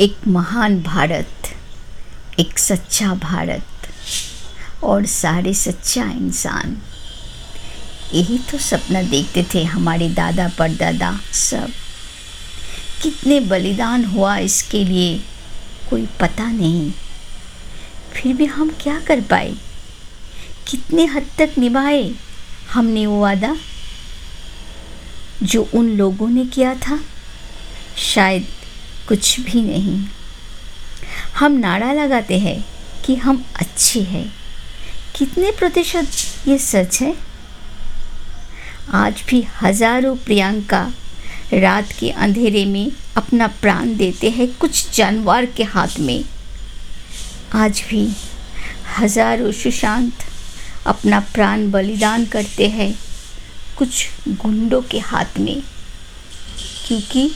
एक महान भारत, एक सच्चा भारत और सारे सच्चा इंसान। यही तो सपना देखते थे हमारे दादा परदादा सब। कितने बलिदान हुआ इसके लिए, कोई पता नहीं। फिर भी हम क्या कर पाए? कितने हद तक निभाए हमने वो वादा? जो उन लोगों ने किया था, शायद कुछ भी नहीं। हम नारा लगाते हैं कि हम अच्छे हैं। कितने प्रतिशत ये सच है? आज भी हज़ारों प्रियंका रात के अंधेरे में अपना प्राण देते हैं कुछ जानवर के हाथ में। आज भी हज़ारों सुशांत अपना प्राण बलिदान करते हैं कुछ गुंडों के हाथ में, क्योंकि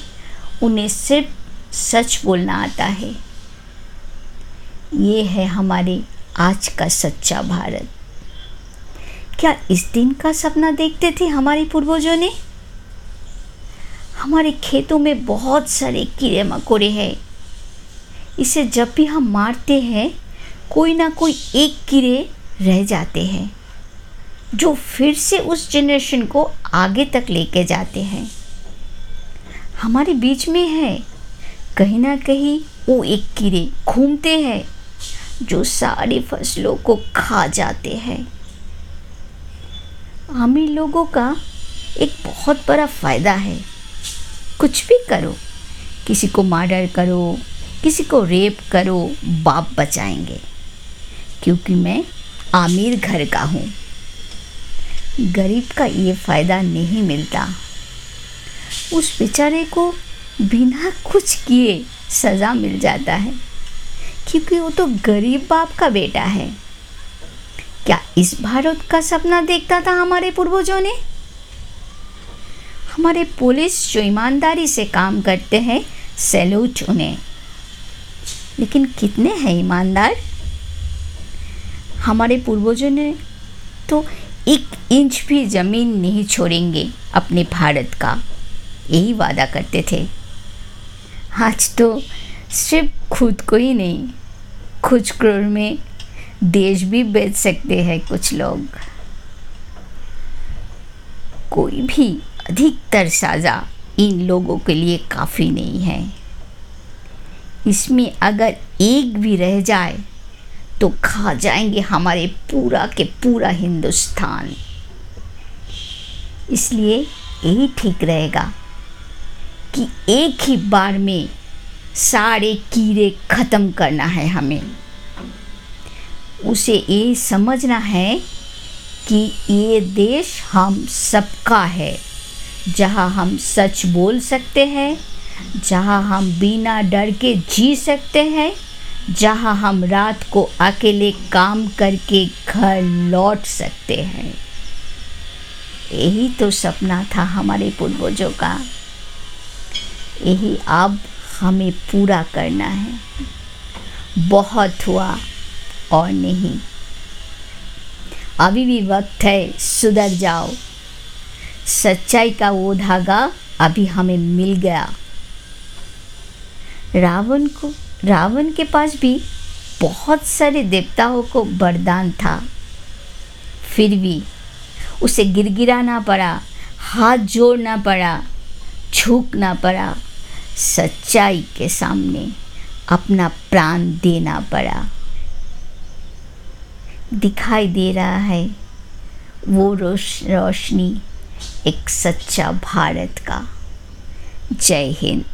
उन्हें सिर्फ़ सच बोलना आता है। ये है हमारे आज का सच्चा भारत। क्या इस दिन का सपना देखते थे हमारे पूर्वजों ने? हमारे खेतों में बहुत सारे कीड़े मकोड़े हैं। इसे जब भी हम मारते हैं, कोई ना कोई एक कीड़े रह जाते हैं, जो फिर से उस जनरेशन को आगे तक लेके जाते हैं। हमारे बीच में है कहीं ना कहीं वो एक कीड़े घूमते हैं, जो सारी फ़सलों को खा जाते हैं। अमीर लोगों का एक बहुत बड़ा फ़ायदा है। कुछ भी करो, किसी को मर्डर करो, किसी को रेप करो, बाप बचाएँगे। क्योंकि मैं आमिर घर का हूँ। गरीब का ये फ़ायदा नहीं मिलता। उस बेचारे को बिना कुछ किए सज़ा मिल जाता है। क्योंकि वो तो गरीब बाप का बेटा है। क्या इस भारत का सपना देखता था हमारे पूर्वजों ने? हमारे पुलिस जो ईमानदारी से काम करते हैं सैल्यूट उन्हें। लेकिन कितने हैं ईमानदार? हमारे पूर्वजों ने तो एक इंच भी ज़मीन नहीं छोड़ेंगे अपने भारत का। यही वादा करते थे। आज तो सिर्फ़ खुद को ही नहीं, कुछ करोड़ में देश भी बेच सकते हैं कुछ लोग। कोई भी अधिकतर साजा इन लोगों के लिए काफ़ी नहीं है। इसमें अगर एक भी रह जाए तो खा जाएँगे हमारे पूरा के पूरा हिंदुस्तान। इसलिए यही ठीक रहेगा। कि एक ही बार में सारे कीड़े ख़त्म करना है हमें। उसे ये समझना है कि ये देश हम सबका है। जहाँ हम सच बोल सकते हैं, जहाँ हम बिना डर के जी सकते हैं, जहाँ हम रात को अकेले काम करके घर लौट सकते हैं। यही तो सपना था हमारे पूर्वजों का। यही अब हमें पूरा करना है। बहुत हुआ और नहीं। अभी भी वक्त है, सुधर जाओ। सच्चाई का वो धागा अभी हमें मिल गया। रावण को, रावण के पास भी बहुत सारे देवताओं को वरदान था। फिर भी उसे गिरगिराना पड़ा, हाथ जोड़ना पड़ा, झुकना पड़ा। सच्चाई के सामने अपना प्राण देना पड़ा। दिखाई दे रहा है, वो रोश, रोशनी एक सच्चा भारत का। जय हिंद।